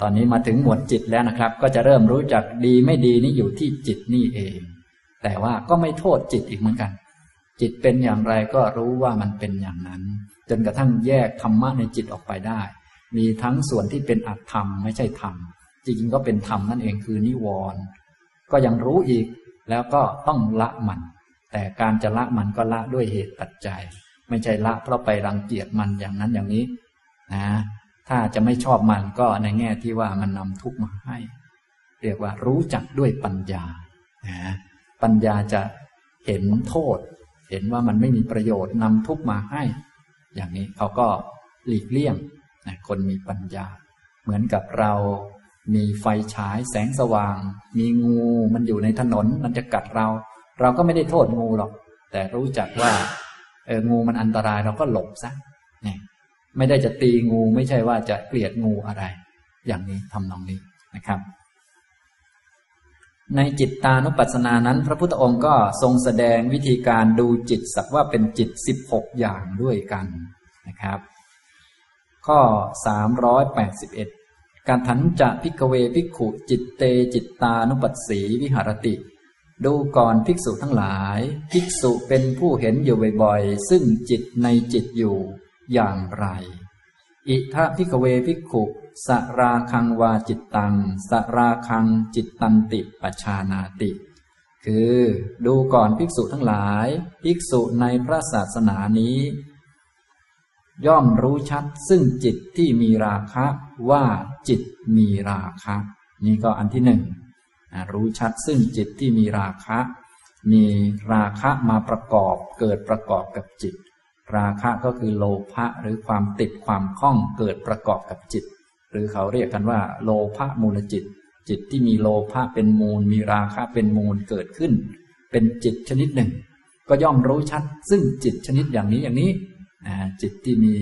ตอนนี้มาถึงหมวดจิตแล้วนะครับ ก็จะเริ่มรู้จักดีไม่ดีนี่อยู่ที่จิตนี่เอง แต่ว่าก็ไม่โทษจิตอีกเหมือนกัน จิตเป็นอย่างไรก็รู้ว่ามันเป็นอย่างนั้น จนกระทั่งแยกธรรมะในจิตออกไปได้ มีทั้งส่วนที่เป็นอัตธรรมไม่ใช่ธรรม จริงๆก็เป็นธรรมนั่นเองคือนิวรณ์ก็ยังรู้อีกแล้วก็ต้องละมัน แต่การจะละมันก็ละด้วยเหตุปัจจัย ไม่ใช่ละเพราะไปรังเกียจมันอย่างนั้นอย่างนี้ นะ ถ้าจะไม่ชอบมันก็ในแง่ที่ว่ามันนำทุกข์มาให้ เรียกว่ารู้จักด้วยปัญญา ปัญญาจะเห็นโทษ เห็นว่ามันไม่มีประโยชน์นำทุกข์มาให้ อย่างนี้เขาก็หลีกเลี่ยงคนมีปัญญา เหมือนกับเรามีไฟฉายแสงสว่าง มีงูมันอยู่ในถนนมันจะกัดเรา เราก็ไม่ได้โทษงูหรอก แต่รู้จักว่าเอองูมันอันตรายเราก็หลบซะ ไม่ได้จะตีงู ไม่ใช่ว่าจะเกลียดงูอะไร อย่างนี้ทำนองนี้นะครับ ในจิตตานุปัสสนานั้น พระพุทธองค์ก็ทรงแสดงวิธีการดูจิตสักว่าเป็นจิตสิบหกอย่างด้วยกันนะครับ ข้อสามร้อยแปดสิบเอ็ดการถันจะพิกเวพิกขุ จิตเตจิตตานุปัสสีวิหารติดูก่อนภิกษุทั้งหลาย ภิกษุเป็นผู้เห็นอยู่บ่อยๆ ซึ่งจิตในจิตอยู่ อย่างไร อิทะพิกเวพิกขุสราคังวาจิตตัง สราคังจิตตันติปชานาติ คือดูก่อนภิกษุทั้งหลาย ภิกษุในพระศาสนานี้ ย่อมรู้ชัดซึ่งจิตที่มีราคะว่าจิตมีราคะ นี่ก็อันที่หนึ่งรู้ชัดซึ่งจิตที่มีราคะ มีราคะมาประกอบเกิดประกอบกับจิต ราคะก็คือโลภะหรือความติดความคล้องเกิดประกอบกับจิต หรือเขาเรียกกันว่า โลภะมูลจิต จิตที่มีโลภะเป็นมูล มีราคะเป็นมูลเกิดขึ้น เป็นจิตชนิดหนึ่ง ก็ย่อมรู้ชัด ซึ่งจิตชนิดอย่างนี้อย่างนี้จิตที่มี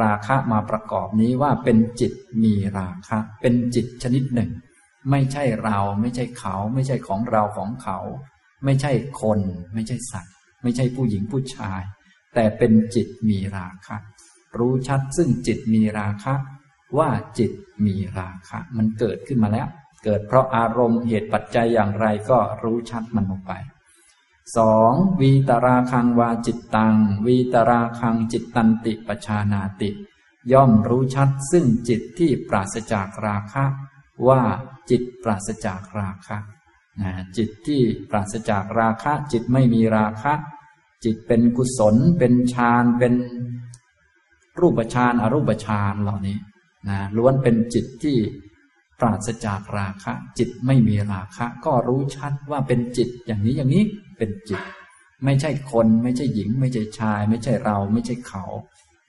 ราคะมาประกอบนี้ว่าเป็นจิตมีราคะ เป็นจิตชนิดหนึ่ง ไม่ใช่เราไม่ใช่เขา ไม่ใช่ของเราของเขา ไม่ใช่คน ไม่ใช่สัตว์ ไม่ใช่ผู้หญิงผู้ชาย แต่เป็นจิตมีราคะ รู้ชัดซึ่งจิตมีราคะ ว่าจิตมีราคะ มันเกิดขึ้นมาแล้ว เกิดเพราะอารมณ์เหตุปัจจัยอย่างไรก็รู้ชัดมันลงไปสองวีตราคังวาจิตตัง วีตราคังจิตตันติปชานาติ ย่อมรู้ชัดซึ่งจิตที่ปราศจากราคะ ว่าจิตปราศจากราคะนะจิตที่ปราศจากราคะ จิตไม่มีราคะ จิตเป็นกุศล เป็นฌานเป็นรูปฌานอรูปฌานเหล่านี้นะล้วนเป็นจิตที่ปราศจากราคะ จิตไม่มีราคะ ก็รู้ชัดว่าเป็นจิตอย่างนี้อย่างนี้เป็นจิต ไม่ใช่คน ไม่ใช่หญิง ไม่ใช่ชาย ไม่ใช่เรา ไม่ใช่เขา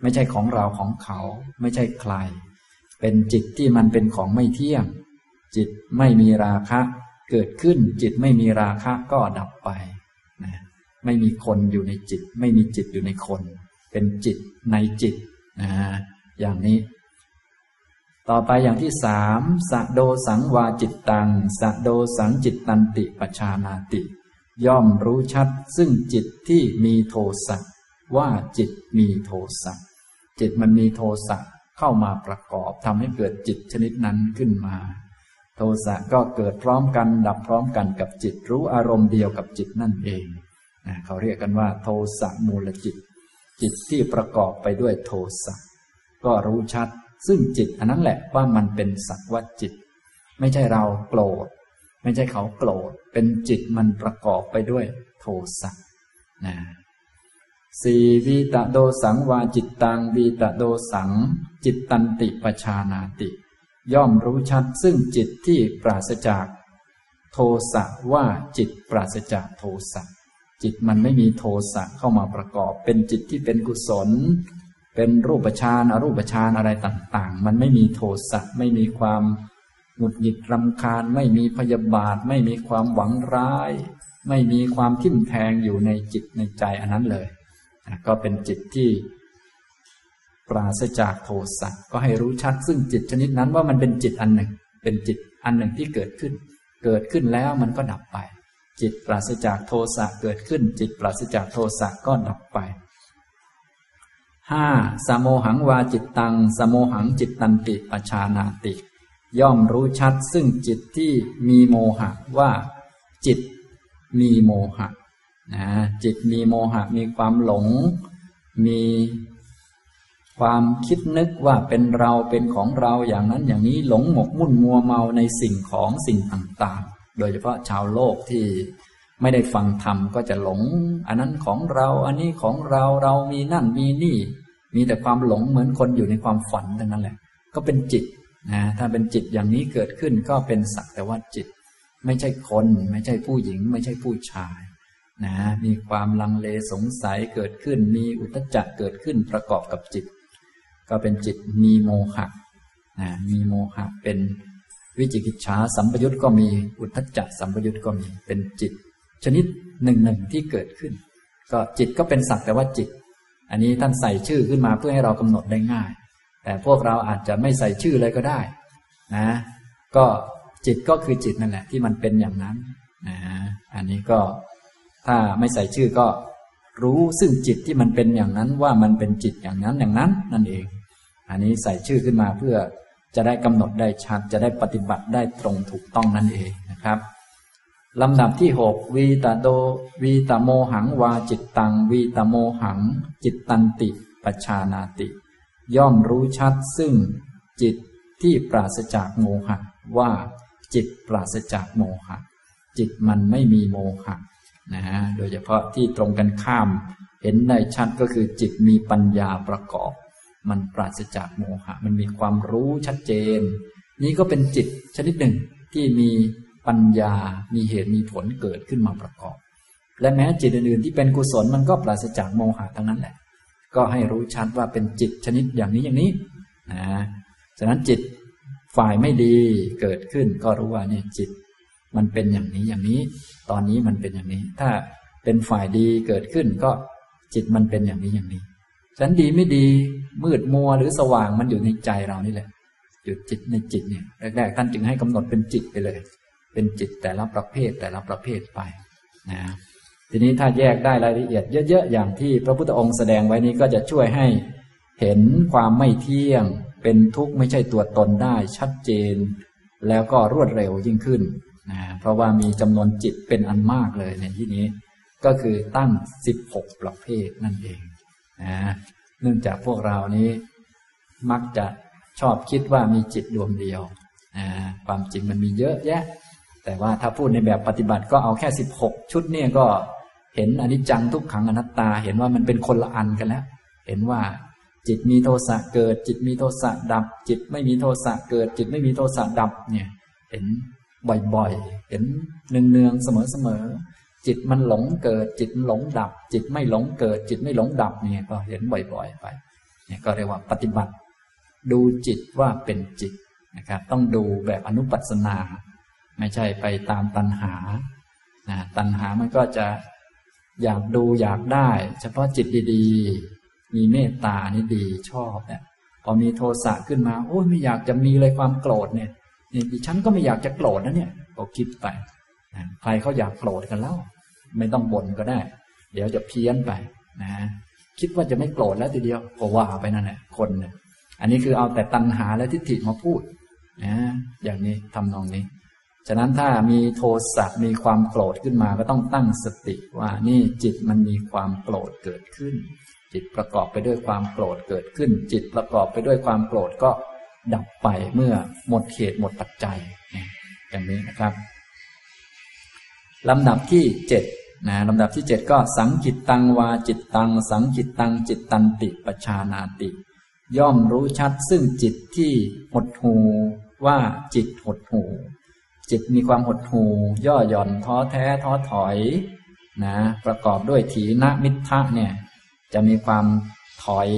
ไม่ใช่ของเราของเขา ไม่ใช่ใคร เป็นจิตที่มันเป็นของไม่เที่ยง จิตไม่มีราคะ เกิดขึ้นจิตไม่มีราคะก็ดับไปนะ ไม่มีคนอยู่ในจิต ไม่มีจิตอยู่ในคน เป็นจิตในจิตนะอย่างนี้ ต่อไปอย่างที่สามสะโดสังวาจิตตังสะโดสังจิตตันติปชานาติ ย่อมรู้ชัดซึ่งจิตที่มีโทสะว่าจิตมีโทสะจิตมันมีโทสะเข้ามาประกอบทำให้เกิดจิตชนิดนั้นขึ้นมา โทสะก็เกิดพร้อมกันดับพร้อมกันกับจิตรู้อารมณ์เดียวกับจิตนั่นเอง เขาเรียกกันว่า โทสะมูลจิต จิตที่ประกอบไปด้วยโทสะก็รู้ชัด ซึ่งจิตอันนั้นแหละว่ามันเป็นสักวัจิต ไม่ใช่เราโกรธ ไม่ใช่เขาโกรธ เป็นจิตมันประกอบไปด้วยโทสะนะสีวีตะโดสังวาจิตตังวีตะโดสัง จิตตันติปชานาติ ย่อมรู้ชัดซึ่งจิตที่ปราศจาก โทสะว่าจิตปราศจากโทสะ จิตมันไม่มีโทสะเข้ามาประกอบ เป็นจิตที่เป็นกุศล เป็นรูปฌานอรูปฌานอะไรต่าง ๆ มันไม่มีโทสะไม่มีความหงุดหงิดรำคาญ ไม่มีพยาบาท ไม่มีความหวังร้าย ไม่มีความทิ่มแทงอยู่ในจิตในใจอันนั้นเลย ก็เป็นจิตที่ปราศจากโทสะก็ให้รู้ชัด ซึ่งจิตชนิดนั้นว่ามันเป็นจิตอันหนึ่ง เป็นจิตอันหนึ่งที่เกิดขึ้น เกิดขึ้นแล้วมันก็ดับไป จิตปราศจากโทสะเกิดขึ้น จิตปราศจากโทสะก็ดับไปห้าสโมหังวาจิตตังสโมหังจิตตันติปชานาติ ย่อมรู้ชัดซึ่งจิตที่มีโมหะว่าจิตมีโมหะนะจิตมีโมหะมีความหลง มีความคิดนึกว่าเป็นเราเป็นของเราอย่างนั้นอย่างนี้หลงหมกมุ่นมัวเมาในสิ่งของสิ่งต่างๆ โดยเฉพาะชาวโลกที่ไม่ได้ฟังธรรมก็จะหลง อันนั้นของเรา อันนี้ของเราเรามีนั่นมีนี่ มีแต่ความหลงเหมือนคนอยู่ในความฝันทั้งนั้นแหละ ก็เป็นจิตนะถ้าเป็นจิตอย่างนี้เกิดขึ้นก็เป็นสักแต่ว่าจิต ไม่ใช่คน ไม่ใช่ผู้หญิง ไม่ใช่ผู้ชายนะมีความลังเลสงสัยเกิดขึ้น มีอุตจักเกิดขึ้นประกอบกับจิต ก็เป็นจิตมีโมหะนะมีโมหะเป็น วิจิกิจฉาสัมปยุตก็มี อุทธจจะสัมปยุตก็มี เป็นจิต ชนิดหนึ่งหนึ่งที่เกิดขึ้น ก็จิตก็เป็นสักแต่ว่าจิต อันนี้ท่านใส่ชื่อขึ้นมาเพื่อให้เรากำหนดได้ง่าย แต่พวกเราอาจจะไม่ใส่ชื่อเลยก็ได้ นะ ก็จิตก็คือจิตนั่นแหละ ที่มันเป็นอย่างนั้นนะอันนี้ก็ถ้าไม่ใส่ชื่อก็รู้ซึ่งจิตที่มันเป็นอย่างนั้นว่ามันเป็นจิตอย่างนั้นอย่างนั้นนั่นเอง อันนี้ใส่ชื่อขึ้นมาเพื่อ จะได้กำหนดได้ชัด จะได้ปฏิบัติได้ตรงถูกต้องนั่นเองนะครับลำดับที่หกวีตาโดวีตาโมหังวาจิตตัง วีตาโมหัง จิตตันติปชานาติ ย่อมรู้ชัดซึ่งจิตที่ปราศจากโมหะ ว่าจิตปราศจากโมหะ จิตมันไม่มีโมหะนะฮะโดยเฉพาะที่ตรงกันข้าม เห็นได้ชัดก็คือจิตมีปัญญาประกอบ มันปราศจากโมหะ มันมีความรู้ชัดเจน นี่ก็เป็นจิตชนิดหนึ่งที่มีปัญญา มีเหตุมีผลเกิดขึ้นมาประกอบ และแม้จิตอื่นๆที่เป็นกุศลมันก็ปราศจากโมหะทั้งนั้นแหละ ก็ให้รู้ชัดว่าเป็นจิตชนิดอย่างนี้อย่างนี้นะฉะนั้นจิตฝ่ายไม่ดีเกิดขึ้นก็รู้ว่าเนี่ยจิต มันเป็นอย่างนี้อย่างนี้ ตอนนี้มันเป็นอย่างนี้ ถ้าเป็นฝ่ายดีเกิดขึ้นก็จิตมันเป็นอย่างนี้อย่างนี้ฉะนั้นดีไม่ดี มืดมัวหรือสว่างมันอยู่ในใจเรานี่แหละอยู่จิตในจิตเนี่ยแรกๆท่านจึงให้กำหนดเป็นจิตไปเลย เป็นจิตแต่ละประเภทแต่ละประเภทไปนะทีนี้ถ้าแยกได้รายละเอียดเยอะๆอย่างที่พระพุทธองค์แสดงไว้นี้ก็จะช่วยให้เห็นความไม่เที่ยง เป็นทุกข์ไม่ใช่ตัวตนได้ชัดเจน แล้วก็รวดเร็วยิ่งขึ้นนะเพราะว่ามีจำนวนจิตเป็นอันมากเลยในที่นี้ ก็คือตั้งสิบหกประเภทนั่นเองนะ เนื่องจากพวกเรานี้ มักจะชอบคิดว่ามีจิตดวงเดียว ความจริงมันมีเยอะแยะ แต่ว่าถ้าพูดในแบบปฏิบัติก็เอาแค่สิบหกชุดเนี่ยก็เห็นอนิจจังทุกขังอนัตตา เห็นว่ามันเป็นคนละอันกันแล้ว เห็นว่าจิตมีโทสะเกิด จิตมีโทสะดับ จิตไม่มีโทสะเกิด จิตไม่มีโทสะดับเนี่ย เห็นบ่อยๆ เห็นเนืองๆเสมอๆ จิตมันหลงเกิด จิตหลงดับ จิตไม่หลงเกิด จิตไม่หลงดับเนี่ยก็เห็นบ่อยๆไปเนี่ยก็เรียกว่าปฏิบัติ ดูจิตว่าเป็นจิตนะครับต้องดูแบบอนุปัสนา ไม่ใช่ไปตามตัณหานะตัณหามันก็จะอยากดูอยากได้ เฉพาะจิตดีๆ มีเมตตานี่ดีชอบเนี่ยพอมีโทสะขึ้นมาโอ้ยไม่อยากจะมีเลยความโกรธเนี่ยนี่ดิฉันก็ไม่อยากจะโกรธนะเนี่ยก็คิดไป ใครเขาอยากโกรธกันแล้วไม่ต้องบ่นก็ได้ เดี๋ยวจะเพี้ยนไปนะคิดว่าจะไม่โกรธแล้วทีเดียวก็ว่าไปนั่นแหละคนเนี่ยอันนี้คือเอาแต่ตัณหาและทิฏฐิมาพูดนะอย่างนี้ทำนองนี้ ฉะนั้นถ้ามีโทสะมีความโกรธขึ้นมาก็ต้องตั้งสติว่านี่จิตมันมีความโกรธเกิดขึ้น จิตประกอบไปด้วยความโกรธเกิดขึ้น จิตประกอบไปด้วยความโกรธก็ดับไปเมื่อหมดเหตุหมดปัจจัยอย่างนี้นะครับ ลำดับที่เจ็ดนะลำดับที่เจ็ดก็สังกิตตังวาจิตตัง สังกิตตังจิตตันติปชานาติ ย่อมรู้ชัดซึ่งจิตที่หดหูว่าจิตหดหูจิตมีความหดหูย่อหย่อนท้อแท้ท้อถอยนะประกอบด้วยถีนมิทะเนี่ยจะมีความถอย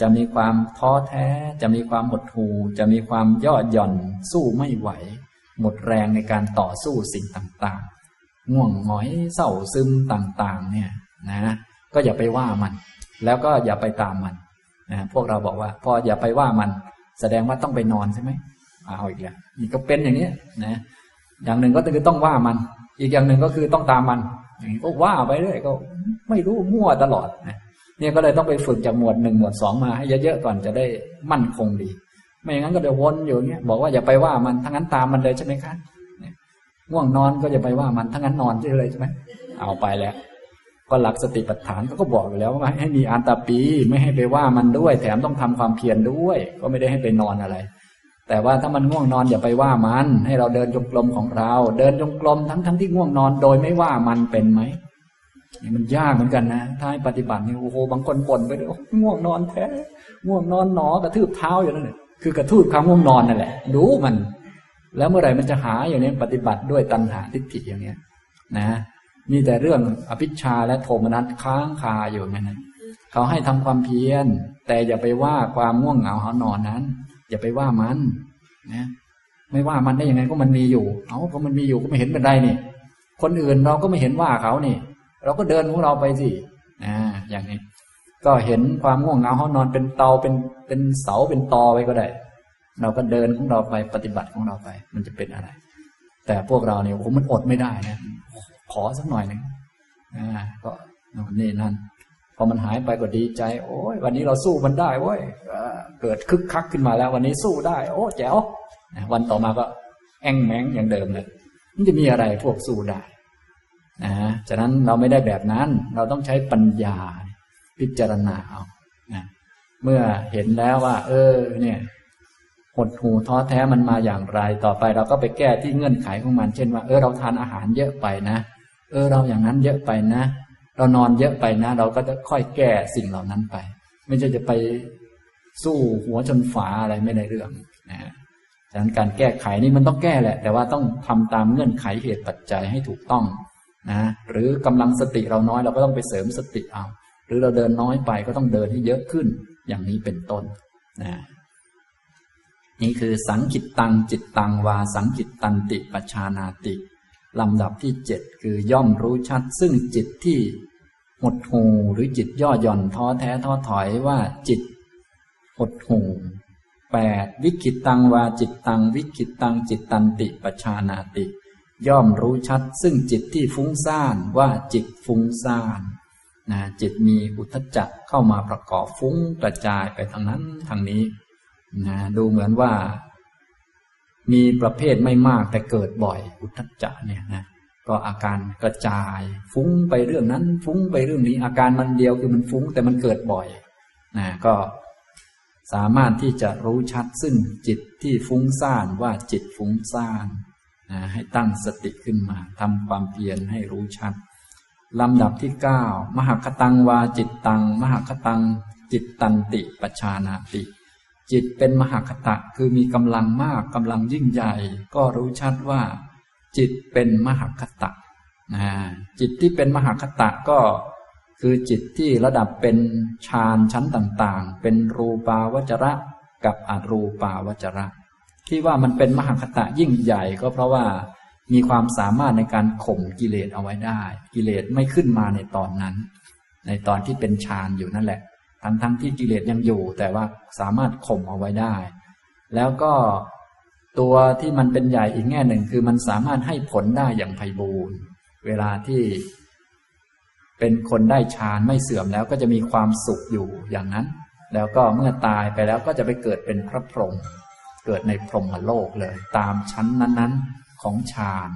จะมีความท้อแท้ จะมีความหดหู่จะมีความย่อหย่อนสู้ไม่ไหว หมดแรงในการต่อสู้สิ่งต่างๆ ง่วงหงอยเศร้าซึมต่างๆ เนี่ยนะก็อย่าไปว่ามัน แล้วก็อย่าไปตามมันนะพวกเราบอกว่า พออย่าไปว่ามัน แสดงว่าต้องไปนอนใช่ไหมเอาอีกแล้วนี่ก็เป็นอย่างนี้นะอย่างหนึ่งก็คือต้องว่ามัน อีกอย่างหนึ่งก็คือต้องตามมัน อย่างนี้ก็ว่าไปเรื่อยก็ไม่รู้มั่วตลอดนะเนี่ยก็เลยต้องไปฝึกจากหมวดหนึ่งหมวดสองมาให้เยอะๆก่อนจะได้มั่นคงดี ไม่อย่างนั้นก็เดี๋ยววนอยู่เงี้ยบอกว่าอย่าไปว่ามันทั้งนั้นตามมันเลยใช่ไหมคะง่วงนอนก็อย่าไปว่ามันทั้งนั้นนอนเลยใช่ไหมเอาไปแล้ว ก็หลักสติปัฏฐานก็บอกอยู่แล้วว่าให้มีอันตาปีไม่ให้ไปว่ามันด้วย แถมต้องทำความเพียรด้วย ก็ไม่ได้ให้ไปนอนอะไร แต่ว่าถ้ามันง่วงนอนอย่าไปว่ามัน ให้เราเดินจงกรมของเรา เดินจงกรมทั้งทั้งที่ง่วงนอนโดยไม่ว่ามันเป็นไหมนี่มันยากเหมือนกันนะ ถ้าให้ปฏิบัตินี่โอ้โหบางคนบ่นไปด้วยง่วงนอนแท้ง่วงนอนหนอกระทืบเท้าอยู่นั่นแหละ คือกระทืบความง่วงนอนนั่นแหละดูมัน แล้วเมื่อไหร่มันจะหาอย่างนี้ปฏิบัติด้วยตัณหาทิฏฐิอย่างเนี้ย นะ มีแต่เรื่องอภิชาและโทมนัสค้างคาอยู่นั่นเขาให้ทำความเพียร แต่อย่าไปว่าความง่วงเหงาหานอนนั้น อย่าไปว่ามัน นะไม่ว่ามันได้ยังไงก็มันมีอยู่ เอาก็มันมีอยู่ก็ไม่เห็นเป็นไรนี่ คนอื่นเราก็ไม่เห็นว่าเขานี่ เราก็เดินของเราไปสิ อ่า อย่างนี้ ก็เห็นความง่วงเหงาหานอนเป็นเตาเป็น เป็นเสาเป็นตอไว้ก็ได้ เราก็เดินของเราไปปฏิบัติของเราไป มันจะเป็นอะไร แต่พวกเราเนี่ยโอ้มันอดไม่ได้นะขอสักหน่อยหนึ่งอ่าก็นี่นั่นพอมันหายไปก็ดีใจ โอ้ยวันนี้เราสู้มันได้เว้ยเกิดคึกคักขึ้นมาแล้ว วันนี้สู้ได้ โอ้แจ๋ววันต่อมาก็แองแมงอย่างเดิมเลยมันจะมีอะไรพวกสู้ได้นะฉะนั้นเราไม่ได้แบบนั้น เราต้องใช้ปัญญา พิจารณาเอานะ เมื่อเห็นแล้วว่า เออ เนี่ยหดหูท้อแท้มันมาอย่างไรต่อไป เราก็ไปแก้ที่เงื่อนไขของมัน เช่นว่าเออเราทานอาหารเยอะไปนะ เออเราอย่างนั้นเยอะไปนะ เรานอนเยอะไปนะ เราก็จะค่อยแก้สิ่งเหล่านั้นไป ไม่ใช่จะไปสู้หัวชนฝาอะไรไม่ได้เรื่องนะดังนั้นการแก้ไขนี่มันต้องแก้แหละ แต่ว่าต้องทำตามเงื่อนไขเหตุปัจจัยให้ถูกต้องนะหรือกำลังสติเราน้อยเราก็ต้องไปเสริมสติเอาหรือเราเดินน้อยไปก็ต้องเดินให้เยอะขึ้น อย่างนี้เป็นต้นนะนี่คือสังกิตตังจิตตังวาสังกิตตันติปชานาติลำดับที่เจ็ดคือย่อมรู้ชัด ซึ่งจิตที่หดหูหรือจิตย่อหย่อนท้อแท้ท้อถอยว่าจิตหดหูแปดวิกิตตังวาจิตตังวิกิตตังจิตตันติปชานาติ ย่อมรู้ชัด ซึ่งจิตที่ฟุ้งซ่านว่าจิตฟุ้งซ่าน นะจิตมีอุทจจะเข้ามาประกอบฟุ้งกระจายไปทางนั้นทางนี้นะดูเหมือนว่า มีประเภทไม่มากแต่เกิดบ่อย อุทจจะเนี่ยนะก็อาการกระจาย ฟุ้งไปเรื่องนั้น ฟุ้งไปเรื่องนี้ อาการมันเดียวคือมันฟุ้งแต่มันเกิดบ่อยนะก็สามารถที่จะรู้ชัดซึ่งจิตที่ฟุ้งซ่านว่าจิตฟุ้งซ่านนะให้ตั้งสติขึ้นมาทำความเพียรให้รู้ชัด ลำดับที่เก้ามหคตังวาจิตตัง มหคตัง จิตตันติปชานาติ จิตเป็นมหคตะคือมีกำลังมากกำลังยิ่งใหญ่ ก็รู้ชัดว่า จิตเป็นมหคตะนะจิตที่เป็นมหคตะก็คือจิตที่ระดับเป็นฌานชั้นต่างๆ เป็นรูปาวจระกับอรูปาวจระ ที่ว่ามันเป็นมหคตะยิ่งใหญ่ก็เพราะว่า มีความสามารถในการข่มกิเลสเอาไว้ได้ กิเลสไม่ขึ้นมาในตอนนั้น ในตอนที่เป็นฌานอยู่นั่นแหละ ทั้งทั้งที่กิเลสยังอยู่ แต่ว่าสามารถข่มเอาไว้ได้ แล้วก็ตัวที่มันเป็นใหญ่อีกแง่หนึ่งคือมันสามารถให้ผลได้อย่างไพบูรณ์เวลาที่เป็นคนได้ฌานไม่เสื่อมแล้วก็จะมีความสุขอยู่อย่างนั้น แล้วก็เมื่อตายไปแล้วก็จะไปเกิดเป็นพระพรหมเกิดในพรหมโลกเลย ตามชั้นนั้นๆ ของฌาน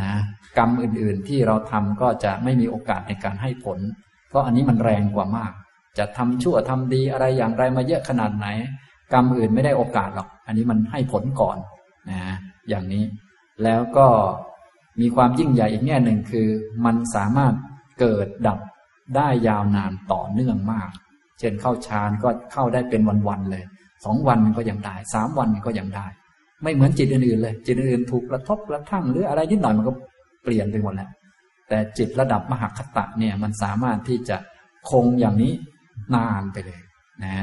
นะกรรมอื่นๆที่เราทำก็จะไม่มีโอกาสในการให้ผล เพราะอันนี้มันแรงกว่ามาก จะทำชั่วทำดีอะไรอย่างไรมาเยอะขนาดไหน กรรมอื่นไม่ได้โอกาสหรอก อันนี้มันให้ผลก่อนนะอย่างนี้ แล้วก็มีความยิ่งใหญ่อีกแง่หนึ่งคือ มันสามารถเกิดดับได้ยาวนานต่อเนื่องมาก เช่นเข้าฌานก็เข้าได้เป็นวันๆเลยสองวันก็ยังได้สามวันก็ยังได้ ไม่เหมือนจิตอื่นๆเลย จิตอื่นถูกกระทบกระทั่งหรืออะไรนิดหน่อยมันก็เปลี่ยนไปหมดแล้วแต่จิตระดับมหคตะเนี่ยมันสามารถที่จะคงอย่างนี้นานไปเลยนะ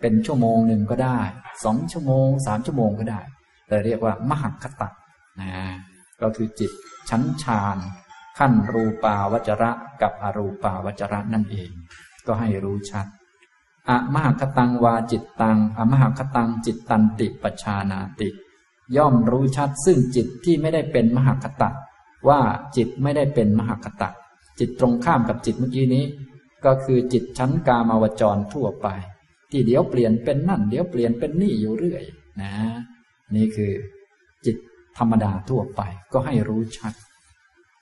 เป็นชั่วโมงหนึ่งก็ได้สองชั่วโมงสามชั่วโมงก็ได้เราเรียกว่ามหัคตะนะก็คือจิตชั้นฌานขั้นรูปาวจระกับอรูปาวจระนั่นเอง ก็ให้รู้ชัดอะมหคตังวาจิตตังอะมหคตังจิตตันติปชานาติ ย่อมรู้ชัดซึ่งจิตที่ไม่ได้เป็นมหคตะ ว่าจิตไม่ได้เป็นมหคตะ จิตตรงข้ามกับจิตเมื่อกี้นี้ ก็คือจิตชั้นกามาวจรทั่วไป ที่เดี๋ยวเปลี่ยนเป็นนั่น เดี๋ยวเปลี่ยนเป็นนี่อยู่เรื่อยนะ นี่คือ จิตธรรมดาทั่วไป ก็ให้รู้ชัด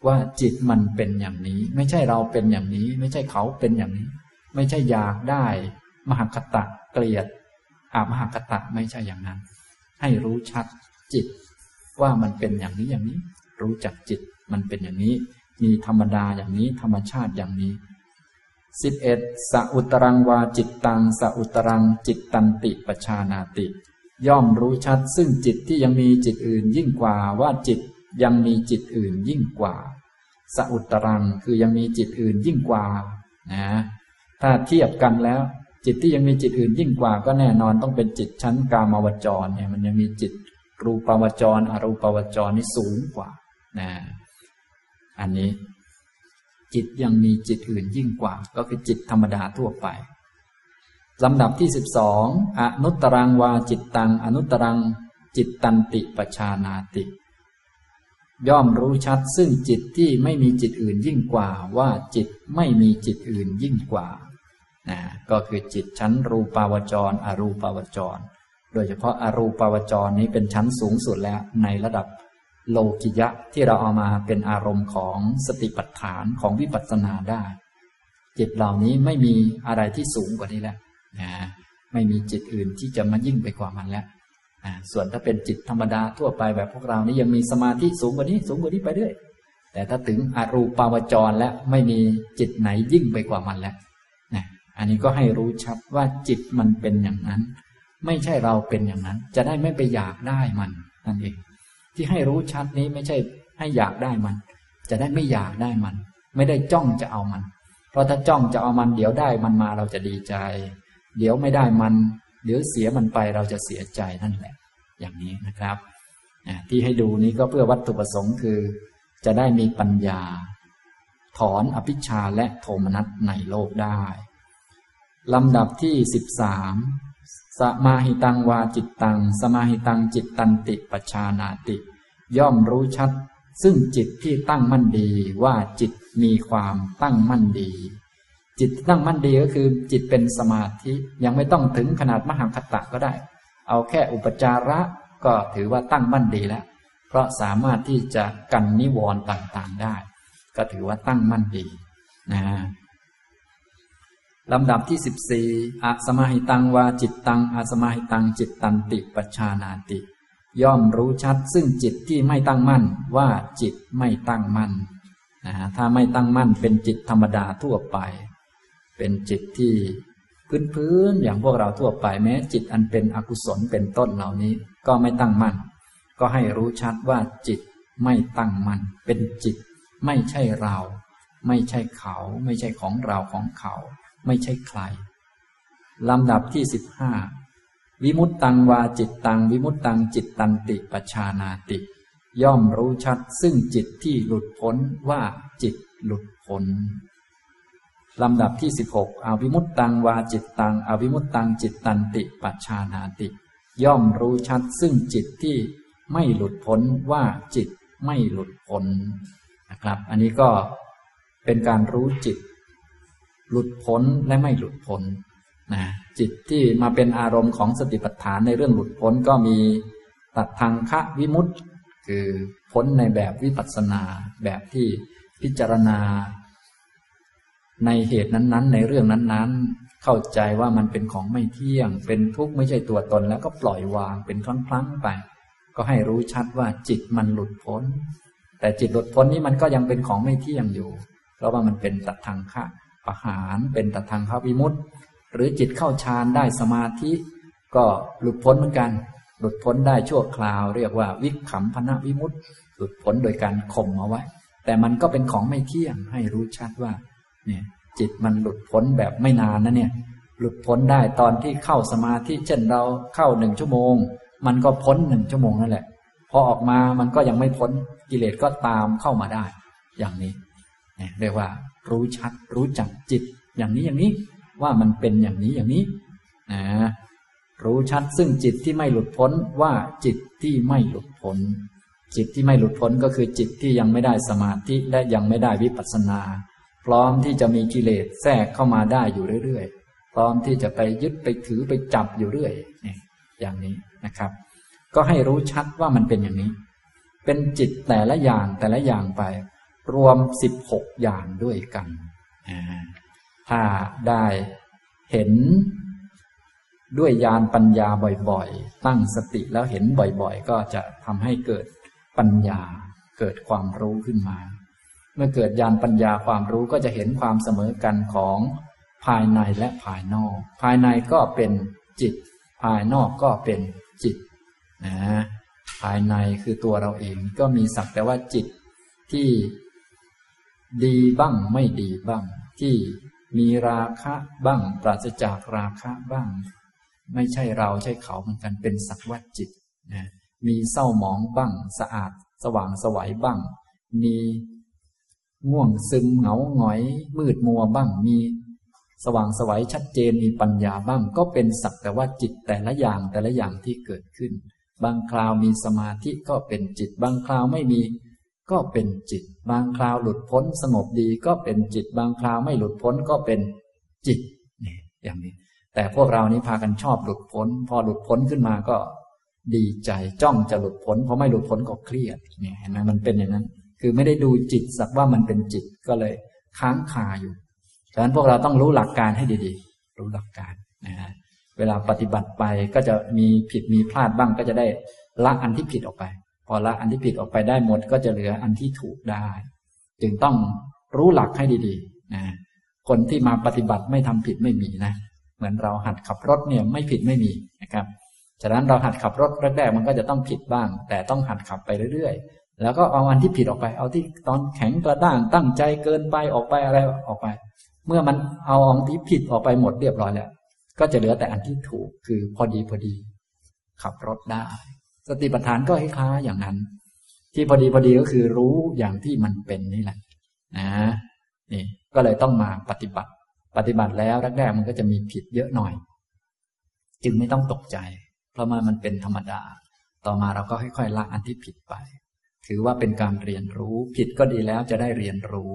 ว่าจิตมันเป็นอย่างนี้ ไม่ใช่เราเป็นอย่างนี้ ไม่ใช่เขาเป็นอย่างนี้ ไม่ใช่อยากได้ มหคตะเกลียดอามหคตะไม่ใช่อย่างนั้น ให้รู้ชัด จิต ว่ามันเป็นอย่างนี้อย่างนี้ รู้จักจิตมันเป็นอย่างนี้ มีธรรมดาอย่างนี้ธรรมชาติอย่างนี้สิบเอ็ดสอุตรังวาจิตตังสอุตรังจิตตันติปชานาติ ย่อมรู้ชัดซึ่งจิตที่ยังมีจิตอื่นยิ่งกว่าว่าจิตยังมีจิตอื่นยิ่งกว่า สอุตรังคือยังมีจิตอื่นยิ่งกว่านะถ้าเทียบกันแล้ว จิตที่ยังมีจิตอื่นยิ่งกว่า ก็แน่นอนต้องเป็นจิตชั้นกามาวจรเนี่ยมันยังมีจิต รูปาวจร อรูปาวจรนี่สูงกว่านะอันนี้ จิตยังมีจิตอื่นยิ่งกว่า ก็คือจิตธรรมดาทั่วไปลำดับที่สิบสองอนุตรังวาจิตตัง อนุตรัง จิตตันติปชานาติ ย่อมรู้ชัดซึ่งจิตที่ไม่มีจิตอื่นยิ่งกว่า ว่าจิตไม่มีจิตอื่นยิ่งกว่านะก็คือจิตชั้นรูปาวจร อรูปาวจร โดยเฉพาะอารูปาวจรนี้เป็นชั้นสูงสุดแล้วในระดับโลกิยะที่เราเอามาเป็นอารมณ์ของสติปัฏฐานของวิปัสสนาได้ จิตเหล่านี้ไม่มีอะไรที่สูงกว่านี้แล้วนะไม่มีจิตอื่นที่จะมายิ่งไปกว่ามันแล้วนะส่วนถ้าเป็นจิตธรรมดาทั่วไปแบบพวกเรานี้ยังมีสมาธิสูงกว่านี้สูงกว่านี้ไปเรื่อยแต่ถ้าถึงอรูปาวจรแล้วไม่มีจิตไหนยิ่งไปกว่ามันแล้วนะอันนี้ก็ให้รู้ชัดว่าจิตมันเป็นอย่างนั้น ไม่ใช่เราเป็นอย่างนั้น จะได้ไม่ไปอยากได้มันนั่นเอง ที่ให้รู้ชัดนี้ไม่ใช่ให้อยากได้มัน จะได้ไม่อยากได้มัน ไม่ได้จ้องจะเอามัน เพราะถ้าจ้องจะเอามันเดี๋ยวได้มันมาเราจะดีใจ เดี๋ยวไม่ได้มัน เดี๋ยวเสียมันไปเราจะเสียใจนั่นแหละ อย่างนี้นะครับที่ให้ดูนี้ก็เพื่อวัตถุประสงค์คือ จะได้มีปัญญา ถอนอภิชาและโทมนัสในโลกได้ลำดับที่สิบสาม สมาหิตังวาจิตตัง สมาหิตังจิตตันติปชานาติ ย่อมรู้ชัด ซึ่งจิตที่ตั้งมั่นดีว่าจิตมีความตั้งมั่นดี จิตตั้งมั่นดีก็คือ จิตเป็นสมาธิยังไม่ต้องถึงขนาดมหาคตะก็ได้ เอาแค่อุปจาระก็ถือว่าตั้งมั่นดีแล้ว เพราะสามารถที่จะกันนิวรณ์ต่างๆได้ ก็ถือว่าตั้งมั่นดีนะ ลำดับที่สิบสี่อสมาหิตังวาจิตตังอสมาหิตังจิตตันติปชานาติ ย่อมรู้ชัดซึ่งจิตที่ไม่ตั้งมั่นว่าจิตไม่ตั้งมั่นนะฮะถ้าไม่ตั้งมั่นเป็นจิตธรรมดาทั่วไป เป็นจิตที่พื้นพื้นอย่างพวกเราทั่วไปแม้ จิตอันเป็นอกุศลเป็นต้นเหล่านี้ ก็ไม่ตั้งมั่น ก็ให้รู้ชัดว่าจิตไม่ตั้งมั่นเป็นจิต ไม่ใช่เรา ไม่ใช่เขา ไม่ใช่ของเราของเขา ไม่ใช่ใครลำดับที่สิบห้าวิมุตตังวาจิตตัง วิมุตตังจิตตันติปชานาติ ย่อมรู้ชัดซึ่งจิตที่หลุดพ้นว่าจิตหลุดพ้นลำดับที่สิบหกอวิมุตตังวาจิตตัง อวิมุตตังจิตตันติปชานาติ ย่อมรู้ชัดซึ่งจิตที่ไม่หลุดพ้นว่าจิตไม่หลุดพ้นนะครับ อันนี้ก็เป็นการรู้จิต หลุดพ้นและไม่หลุดพ้นนะจิตที่มาเป็นอารมณ์ของสติปัฏฐานในเรื่องหลุดพ้นก็มีตัดทางคะวิมุตต์คือพ้นในแบบวิปัสสนาแบบที่พิจารณา ในเหตุนั้นๆ ในเรื่องนั้นๆ เข้าใจว่ามันเป็นของไม่เที่ยง เป็นทุกข์ไม่ใช่ตัวตน แล้วก็ปล่อยวางเป็นครั้งๆไป ก็ให้รู้ชัดว่าจิตมันหลุดพ้น แต่จิตหลุดพ้นนี้มันก็ยังเป็นของไม่เที่ยงอยู่ เพราะว่ามันเป็นตัดทางคะ ประหารเป็นตทางพระวิมุตติหรือจิตเข้าฌานได้สมาธิ ก็หลุดพ้นเหมือนกัน หลุดพ้นได้ชั่วคราว เรียกว่าวิขำพนะวิมุตติหลุดพ้นโดยการข่มเอาไว้ แต่มันก็เป็นของไม่เที่ยงให้รู้ชัดว่าเนี่ยจิตมันหลุดพ้นแบบไม่นานนะเนี่ยหลุดพ้นได้ตอนที่เข้าสมาธิเช่นเราเข้าหนึ่งชั่วโมง มันก็พ้นหนึ่งชั่วโมงนั่นแหละพอออกมามันก็ยังไม่พ้นกิเลสก็ตามเข้ามาได้ อย่างนี้เรียกว่า รู้ชัด รู้จักจิต อย่างนี้อย่างนี้ว่ามันเป็นอย่างนี้อย่างนี้นะรู้ชัดซึ่งจิตที่ไม่หลุดพ้นว่าจิตที่ไม่หลุดพ้น จิตที่ไม่หลุดพ้นก็คือจิตที่ยังไม่ได้สมาธิและยังไม่ได้วิปัสสนา พร้อมที่จะมีกิเลสแทรกเข้ามาได้อยู่เรื่อยๆ พร้อมที่จะไปยึดไปถือไปจับอยู่เรื่อยนี่ยอย่างนี้นะครับ ก็ให้รู้ชัดว่ามันเป็นอย่างนี้ เป็นจิตแต่ละอย่างแต่ละอย่างไป รวมสิบหกอย่างด้วยกัน ถ้าได้เห็นด้วยญาณปัญญาบ่อยๆ ตั้งสติแล้วเห็นบ่อยๆ ก็จะทำให้เกิดปัญญา เกิดความรู้ขึ้นมา เมื่อเกิดญาณปัญญาความรู้ก็จะเห็นความเสมอกันของภายในและภายนอก ภายในก็เป็นจิต ภายนอกก็เป็นจิตนะภายในคือตัวเราเองก็มีสักแต่ว่าจิตที่ ดีบ้างไม่ดีบ้าง ที่มีราคะบ้าง ปราศจากราคะบ้าง ไม่ใช่เราใช่เขาเหมือนกันเป็นสักวัตจิตนะมีเศร้าหมองบ้าง สะอาด สว่างสวัยบ้าง มีง่วงซึมเหงาหงอย มืดมัวบ้าง มีสว่างสวัยชัดเจนมีปัญญาบ้าง ก็เป็นสักแต่ว่าจิตแต่ละอย่างแต่ละอย่างที่เกิดขึ้น บางคราวมีสมาธิก็เป็นจิต บางคราวไม่มี ก็เป็นจิต บางคราวหลุดพ้นสงบดีก็เป็นจิต บางคราวไม่หลุดพ้นก็เป็นจิตนี่อย่างนี้ แต่พวกเรานี้พากันชอบหลุดพ้น พอหลุดพ้นขึ้นมาก็ดีใจจ้องจะหลุดพ้นพอไม่หลุดพ้นก็เครียดเนี่ยเห็นไหมมันเป็นอย่างนั้น คือไม่ได้ดูจิตสักว่ามันเป็นจิตก็เลยค้างคาอยู่ฉะนั้นพวกเราต้องรู้หลักการให้ดีๆ รู้หลักการนะฮะเวลาปฏิบัติไปก็จะมีผิดมีพลาดบ้างก็จะได้ละอันที่ผิดออกไป อละอันที่ผิดออกไปได้หมดก็จะเหลืออันที่ถูกได้ จึงต้องรู้หลักให้ดีๆนะคนที่มาปฏิบัติไม่ทำผิดไม่มีนะ เหมือนเราหัดขับรถเนี่ยไม่ผิดไม่มีนะครับ ฉะนั้นเราหัดขับรถแรกๆมันก็จะต้องผิดบ้าง แต่ต้องหัดขับไปเรื่อยๆ แล้วก็เอาอันที่ผิดออกไป เอาที่ตอนแข็งกระด้างตั้งใจเกินไปออกไปอะไรออกไป เมื่อมันเอาอันที่ผิดออกไปหมดเรียบร้อยแล้ว ก็จะเหลือแต่อันที่ถูกคือพอดีพอดี ขับรถได้ สติปัฏฐานก็คล้ายๆอย่างนั้น ที่พอดีพอดีก็คือรู้อย่างที่มันเป็นนี่แหละนะนี่ก็เลยต้องมาปฏิบัติ ปฏิบัติแล้วแรกๆมันก็จะมีผิดเยอะหน่อย จึงไม่ต้องตกใจ เพราะมันมันเป็นธรรมดา ต่อมาเราก็ค่อยๆละอันที่ผิดไป ถือว่าเป็นการเรียนรู้ ผิดก็ดีแล้วจะได้เรียนรู้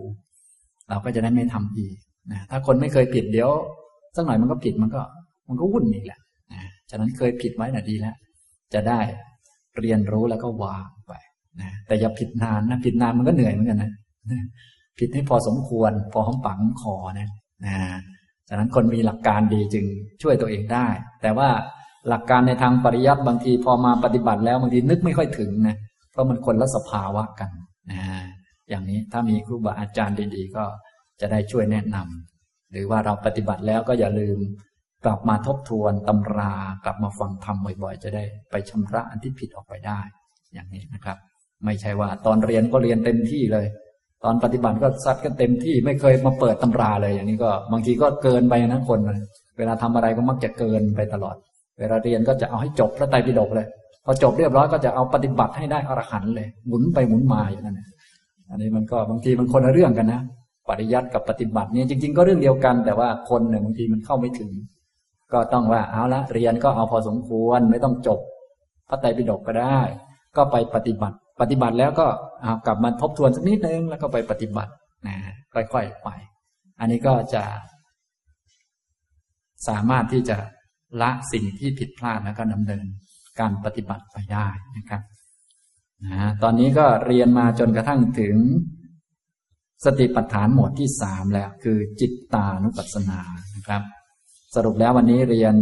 เราก็จะได้ไม่ทำอีกนะถ้าคนไม่เคยผิดเดี๋ยวสักหน่อยมันก็ผิดมันก็ มันก็วุ่นอีกแหละนะฉะนั้นเคยผิดไว้น่ะดีแล้วจะได้ เรียนรู้แล้วก็วางไปนะแต่อย่าผิดนานนะผิดนานมันก็เหนื่อยเหมือนกันนะผิดให้พอสมควร พอหอมปากหอมคอนะนะฉะนั้นคนมีหลักการดีจึงช่วยตัวเองได้ แต่ว่าหลักการในทางปริยัติบางทีพอมาปฏิบัติแล้วบางทีนึกไม่ค่อยถึงนะเพราะมันคนละสภาวะกันนะอย่างนี้ถ้ามีครูบาอาจารย์ดีๆ ก็จะได้ช่วยแนะนำหรือว่าเราปฏิบัติแล้วก็อย่าลืม กลับมาทบทวนตำรากลับมาฟังธรรมบ่อยๆ จะได้ไปชำระอันที่ผิดออกไปได้ อย่างนี้นะครับ ไม่ใช่ว่า ตอนเรียนก็เรียนเต็มที่เลย ตอนปฏิบัติก็ซัดกันเต็มที่ไม่เคยมาเปิดตำราเลย อย่างนี้ก็บางทีก็เกินไปนะคนเวลาทำอะไรก็มักจะเกินไปตลอด เวลาเรียนก็จะเอาให้จบพระไตรปิฎกเลยพอจบเรียบร้อยก็จะเอาปฏิบัติให้ได้อรหันต์เลย หมุนไปหมุนมาอย่างนั้นอันนี้มันก็บางทีมันคนละเรื่องกันนะปริยัติกับปฏิบัติเนี่ยจริง ๆ ก็เรื่องเดียวกันแต่ว่าคนเนี่ยบางทีมันเข้าไม่ถึง ก็ต้องว่าเอาละเรียนก็เอาพอสมควรไม่ต้องจบพระไตรปิฎกก็ได้ ก็ไปปฏิบัติ ปฏิบัติแล้วก็เอากลับมาทบทวนสักนิดนึงแล้วก็ไปปฏิบัตินะค่อยๆไป อันนี้ก็จะ สามารถที่จะละสิ่งที่ผิดพลาดแล้วก็ดำเนินการปฏิบัติไปได้นะครับนะตอนนี้ก็เรียนมาจนกระทั่งถึง สติปัฏฐานหมวดที่สามแล้ว คือจิตตานุปัสสนานะครับ สรุปแล้ววันนี้เรียน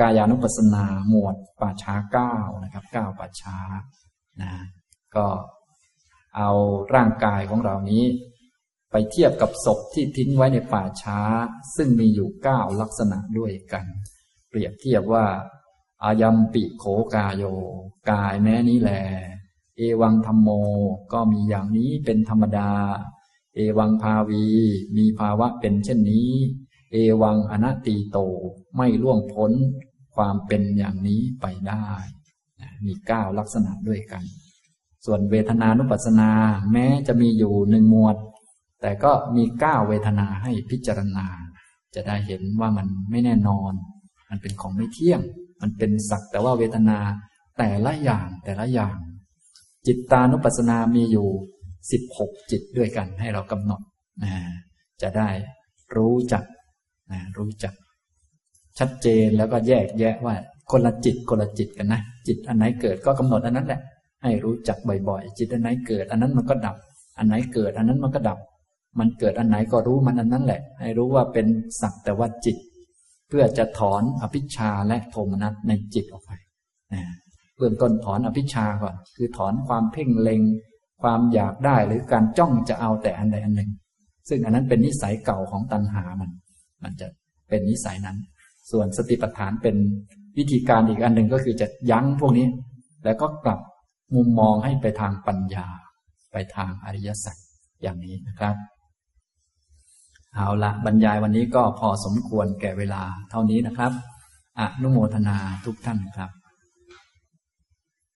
กายานุปัสสนาหมวดป่าช้าเก้านะครับเก้าป่าช้านะก็เอาร่างกายของเรานี้ ไปเทียบกับศพที่ทิ้งไว้ในป่าช้า ซึ่งมีอยู่เก้าลักษณะด้วยกัน เปรียบเทียบว่า อายัมปิโขกายโย กายแม้นี้แล เอวังธรรมโมก็มีอย่างนี้เป็นธรรมดา เอวังภาวี มีภาวะเป็นเช่นนี้ เอวังอนัตติโตไม่ล่วงพ้นความเป็นอย่างนี้ไปได้มีเก้าลักษณะด้วยกัน ส่วนเวทนานุปัสสนาแม้จะมีอยู่หนึ่งหมวด แต่ก็มีเก้าเวทนาให้พิจารณา จะได้เห็นว่ามันไม่แน่นอน มันเป็นของไม่เที่ยง มันเป็นสักแต่ว่าเวทนาแต่ละอย่างแต่ละอย่าง จิตตานุปัสสนามีอยู่สิบหกจิตด้วยกันให้เรากำหนดนะจะได้รู้จัก นะรู้จัก ชัดเจนแล้วก็แยกแยะว่าคนละจิตคนละจิตกันนะ จิตอันไหนเกิดก็กำหนดอันนั้นแหละ ให้รู้จักบ่อยๆ จิตอันไหนเกิด อันนั้นมันก็ดับ อันไหนเกิด อันนั้นมันก็ดับ มันเกิดอันไหนก็รู้มันอันนั้นแหละ ให้รู้ว่าเป็นสักแต่ว่าจิต เพื่อจะถอนอภิชาและโทมนัสในจิตออกไปนะเบื้องต้นถอนอภิชาก่อน คือถอนความเพ่งเล็ง ความอยากได้หรือการจ้องจะเอาแต่อันใดอันหนึ่ง ซึ่งอันนั้นเป็นนิสัยเก่าของตัณหามัน มันจะเป็นนิสัยนั้น ส่วนสติปัฏฐานเป็นวิธีการอีกอันหนึ่งก็คือจะยั้งพวกนี้ แล้วก็กลับมุมมองให้ไปทางปัญญา ไปทางอริยสัจอย่างนี้นะครับ เอาละบรรยายวันนี้ก็พอสมควรแก่เวลาเท่านี้นะครับอนุโมทนาทุกท่านครับ